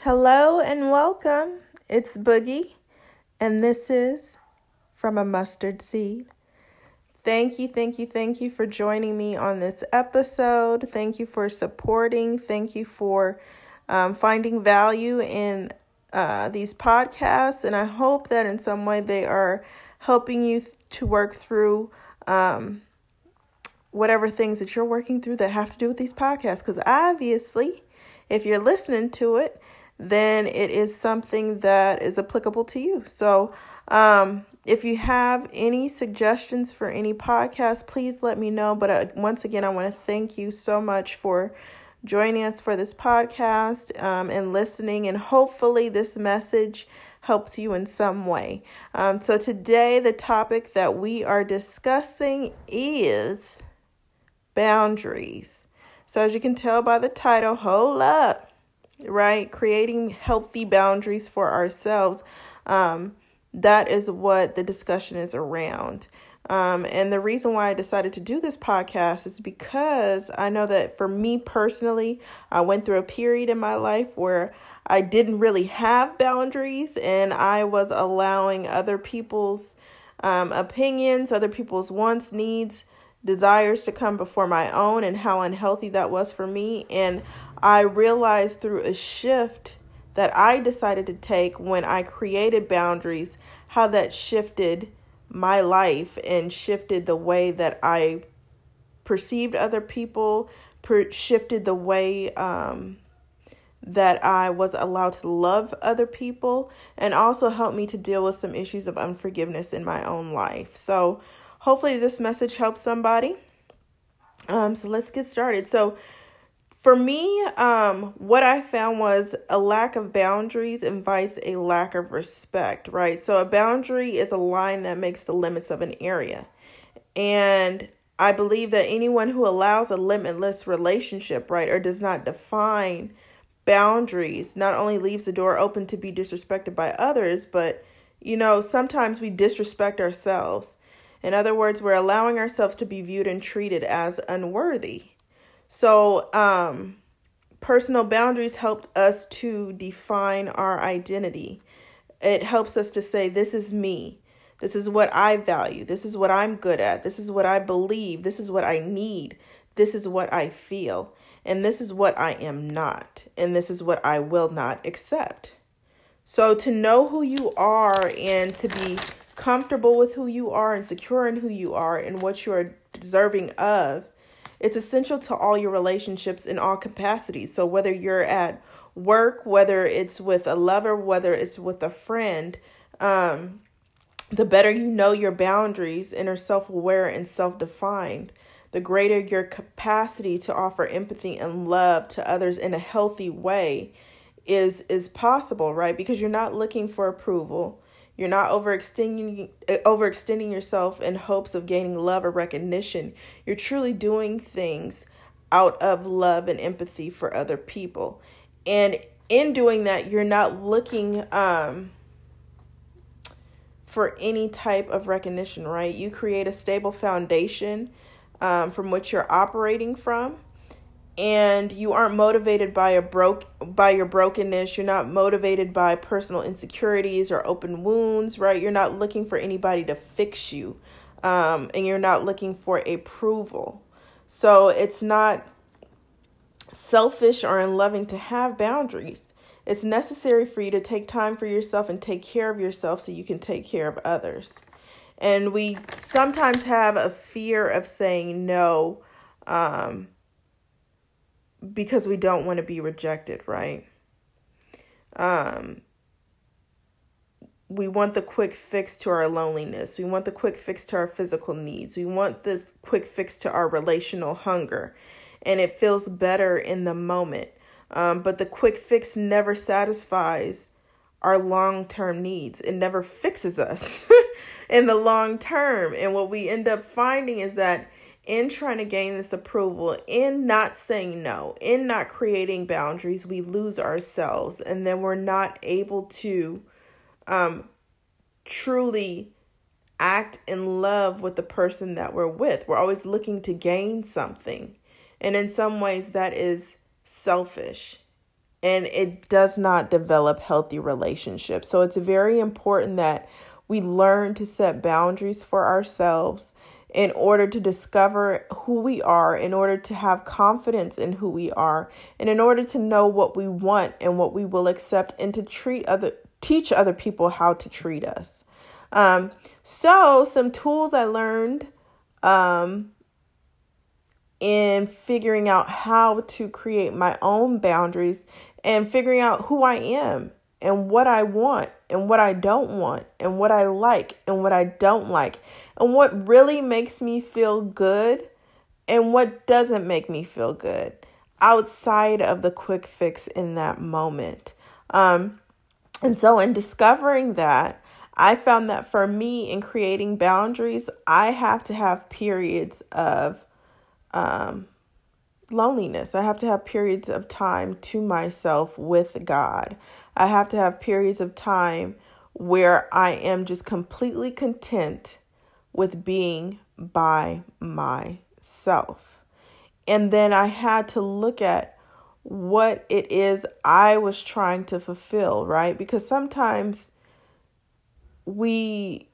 Hello and welcome. It's Boogie, and this is From a Mustard Seed. Thank you, thank you, thank you for joining me on this episode. Thank you for supporting. Thank you for um, finding value in uh, these podcasts. And I hope that in some way they are helping you to work through um, whatever things that you're working through that have to do with these podcasts. Because obviously, if you're listening to it, then it is something that is applicable to you. So, um, if you have any suggestions for any podcast, please let me know. But uh, once again, I want to thank you so much for joining us for this podcast um, and listening. And hopefully, this message helps you in some way. Um, so, today, the topic that we are discussing is boundaries. So, as you can tell by the title, hold up, right? Creating healthy boundaries for ourselves. Um, that is what the discussion is around. Um, and the reason why I decided to do this podcast is because I know that for me personally, I went through a period in my life where I didn't really have boundaries and I was allowing other people's um, opinions, other people's wants, needs, desires to come before my own, and how unhealthy that was for me. And I realized through a shift that I decided to take when I created boundaries how that shifted my life and shifted the way that I perceived other people, per- shifted the way um, that I was allowed to love other people, and also helped me to deal with some issues of unforgiveness in my own life. So, hopefully, this message helps somebody. Um, so let's get started. So, for me, um, what I found was a lack of boundaries invites a lack of respect, right? So a boundary is a line that makes the limits of an area. And I believe that anyone who allows a limitless relationship, right, or does not define boundaries, not only leaves the door open to be disrespected by others, but, you know, sometimes we disrespect ourselves. In other words, we're allowing ourselves to be viewed and treated as unworthy. So, um, personal boundaries helped us to define our identity. It helps us to say, This is me. This is what I value. This is what I'm good at. This is what I believe. This is what I need. This is what I feel. And this is what I am not. And this is what I will not accept. So, to know who you are and to be comfortable with who you are and secure in who you are and what you are deserving of it's essential to all your relationships in all capacities. So, whether you're at work, whether it's with a lover, whether it's with a friend, um, the better you know your boundaries and are self aware and self defined, the greater your capacity to offer empathy and love to others in a healthy way is is possible, right? Because you're not looking for approval. You're not overextending overextending yourself in hopes of gaining love or recognition. You're truly doing things out of love and empathy for other people. And in doing that, you're not looking um for any type of recognition, right? You create a stable foundation um, from which you're operating from and you aren't motivated by a broke by your brokenness. You're not motivated by personal insecurities or open wounds right? You're not looking for anybody to fix you um, and you're not looking for approval. So it's not selfish or unloving to have boundaries. It's necessary for you to take time for yourself and take care of yourself so you can take care of others. And we sometimes have a fear of saying no um, because we don't want to be rejected, right? Um, we want the quick fix to our loneliness. We want the quick fix to our physical needs. We want the quick fix to our relational hunger. And it feels better in the moment. Um, but the quick fix never satisfies our long term needs. It never fixes us in the long term. And what we end up finding is that in trying to gain this approval, in not saying no, in not creating boundaries, we lose ourselves and then we're not able to um, truly act in love with the person that we're with. We're always looking to gain something. And in some ways, that is selfish and it does not develop healthy relationships. So it's very important that we learn to set boundaries for ourselves in order to discover who we are, in order to have confidence in who we are, and in order to know what we want and what we will accept and to treat other teach other people how to treat us. Um, so some tools I learned um, in figuring out how to create my own boundaries and figuring out who I am and what I want and what I don't want and what I like and what I don't like and what really makes me feel good and what doesn't make me feel good outside of the quick fix in that moment. Um, and so, in discovering that, I found that for me in creating boundaries, I have to have periods of um, loneliness. I have to have periods of time to myself with God. I have to have periods of time where I am just completely content with being by myself. And then I had to look at what it is I was trying to fulfill, right? Because sometimes we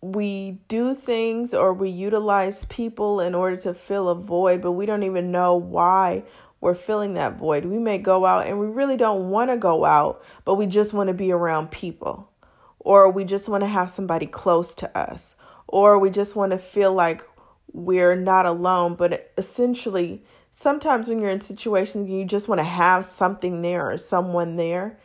we do things or we utilize people in order to fill a void, but we don't even know why we're filling that void. We may go out and we really don't want to go out, but we just want to be around people, or we just want to have somebody close to us, or we just want to feel like we're not alone. But essentially, sometimes when you're in situations you just want to have something there or someone there,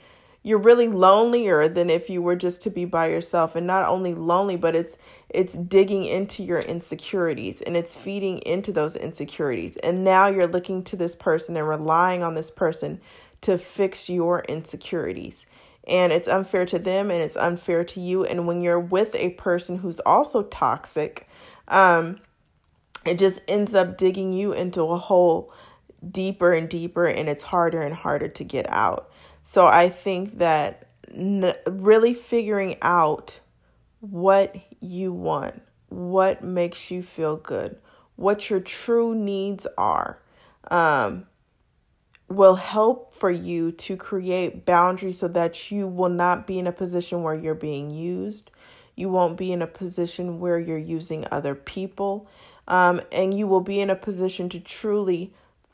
you're really lonelier than if you were just to be by yourself. And not only lonely but it's it's digging into your insecurities and it's feeding into those insecurities. And now you're looking to this person and relying on this person to fix your insecurities. And it's unfair to them and it's unfair to you. And when you're with a person who's also toxic um it just ends up digging you into a hole deeper and deeper and it's harder and harder to get out so I think that really figuring out what you want, what makes you feel good, what your true needs are, um, will help for you to create boundaries so that you will not be in a position where you're being used. You won't be in a position where you're using other people. Um, and you will be in a position to truly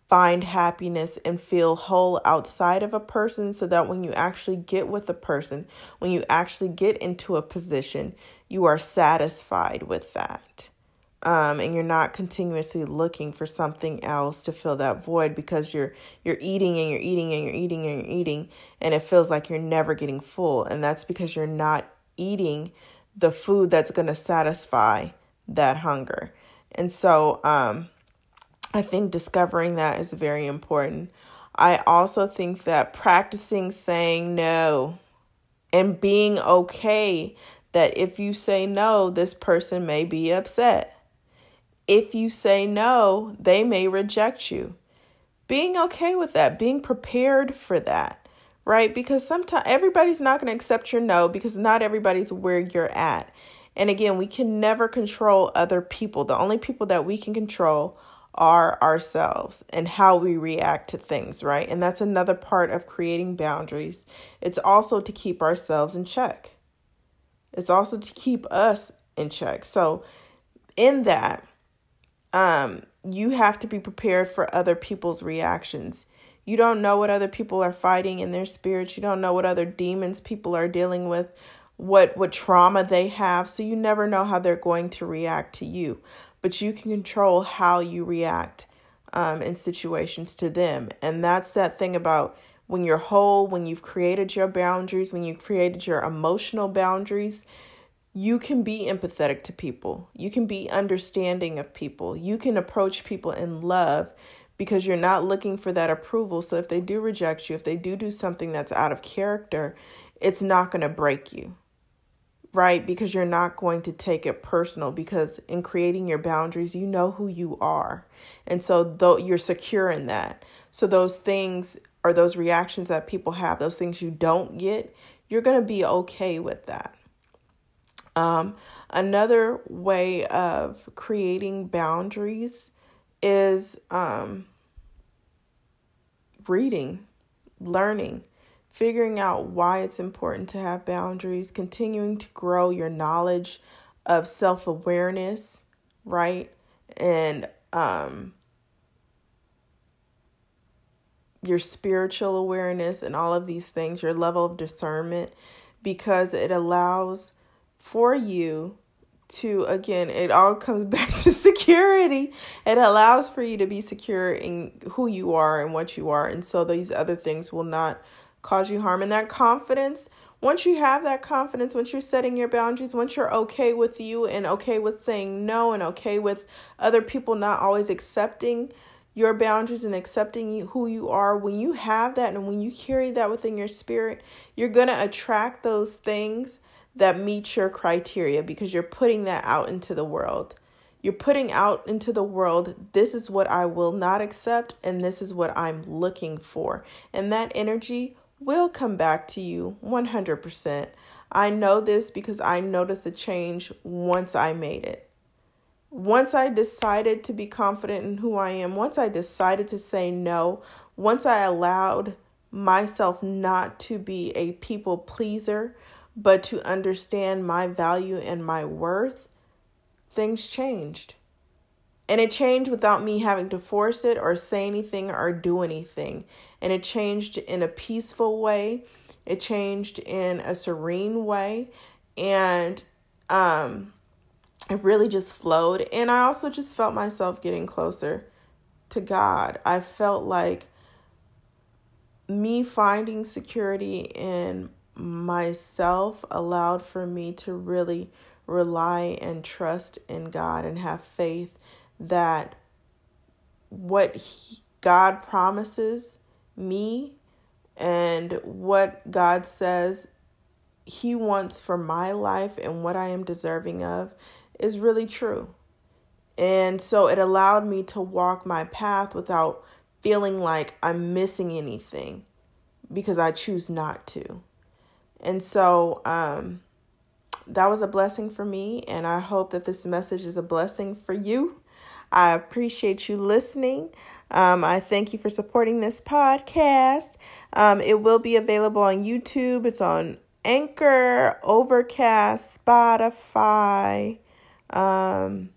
find happiness and feel whole outside of a person so that when you actually get with a person, when you actually get into a position, you are satisfied with that. Um, and you're not continuously looking for something else to fill that void because you're you're eating and you're eating and you're eating and you're eating and it feels like you're never getting full and that's because you're not eating the food that's going to satisfy that hunger. And so um I think discovering that is very important. I also think that practicing saying no and being okay that if you say no, this person may be upset. If you say no, they may reject you. Being okay with that, being prepared for that, right? Because sometimes everybody's not going to accept your no because not everybody's where you're at. And again, we can never control other people. The only people that we can control are ourselves and how we react to things, right? And that's another part of creating boundaries. It's also to keep ourselves in check, it's also to keep us in check. So, in that, um, you have to be prepared for other people's reactions. You don't know what other people are fighting in their spirits. You don't know what other demons people are dealing with, what what trauma they have. So you never know how they're going to react to you but you can control how you react um, in situations to them. And that's that thing about when you're whole, when you've created your boundaries, when you've created your emotional boundaries, you can be empathetic to people. You can be understanding of people. You can approach people in love because you're not looking for that approval. So if they do reject you, if they do do something that's out of character, it's not going to break you right? Because you're not going to take it personal because in creating your boundaries, you know who you are. And so though you're secure in that. So those things or those reactions that people have, those things you don't get, you're going to be okay with that. Um, another way of creating boundaries is um, reading, learning, figuring out why it's important to have boundaries, continuing to grow your knowledge of self awareness, right? And um, your spiritual awareness and all of these things, your level of discernment, because it allows for you to again it all comes back to security it allows for you to be secure in who you are and what you are and so these other things will not cause you harm and that confidence once you have that confidence once you're setting your boundaries once you're okay with you and okay with saying no and okay with other people not always accepting your boundaries and accepting you, who you are when you have that and when you carry that within your spirit you're going to attract those things that meet your criteria because you're putting that out into the world. You're putting out into the world, this is what I will not accept, and this is what I'm looking for. And that energy will come back to you 100%. I know this because I noticed the change once I made it. Once I decided to be confident in who I am, once I decided to say no, once I allowed myself not to be a people pleaser, but to understand my value and my worth, things changed. And it changed without me having to force it or say anything or do anything. And it changed in a peaceful way. It changed in a serene way. And um, it really just flowed. And I also just felt myself getting closer to God. I felt like me finding security in myself allowed for me to really rely and trust in God and have faith that what he, God promises me and what God says He wants for my life and what I am deserving of is really true. And so it allowed me to walk my path without feeling like I'm missing anything because I choose not to. And so um, that was a blessing for me, and I hope that this message is a blessing for you. I appreciate you listening. Um, I thank you for supporting this podcast. Um, it will be available on YouTube. It's on Anchor, Overcast, Spotify, um,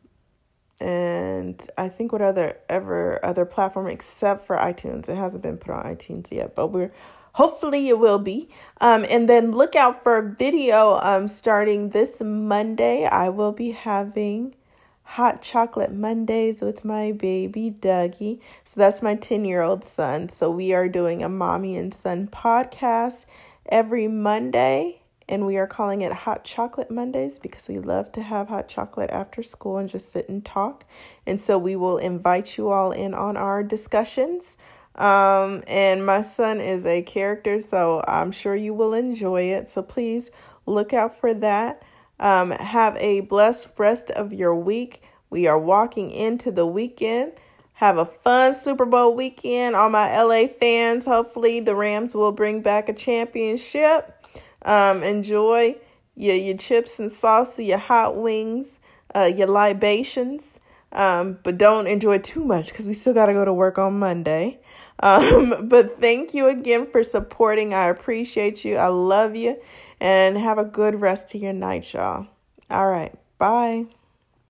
and I think what other ever other platform except for iTunes. It hasn't been put on iTunes yet, but we're Hopefully it will be. Um, and then look out for a video um, starting this Monday. I will be having hot chocolate Mondays with my baby Dougie. So that's my 10 year old son. So we are doing a mommy and son podcast every Monday. And we are calling it Hot Chocolate Mondays because we love to have hot chocolate after school and just sit and talk. And so we will invite you all in on our discussions. Um, and my son is a character, so I'm sure you will enjoy it. So please look out for that. Um, have a blessed rest of your week. We are walking into the weekend. Have a fun Super Bowl weekend. All my LA fans, hopefully the Rams will bring back a championship. Um, enjoy your, your chips and salsa, your hot wings, uh, your libations. Um, but don't enjoy too much because we still got to go to work on Monday. Um, but thank you again for supporting. I appreciate you. I love you. And have a good rest of your night, y'all. All right. Bye.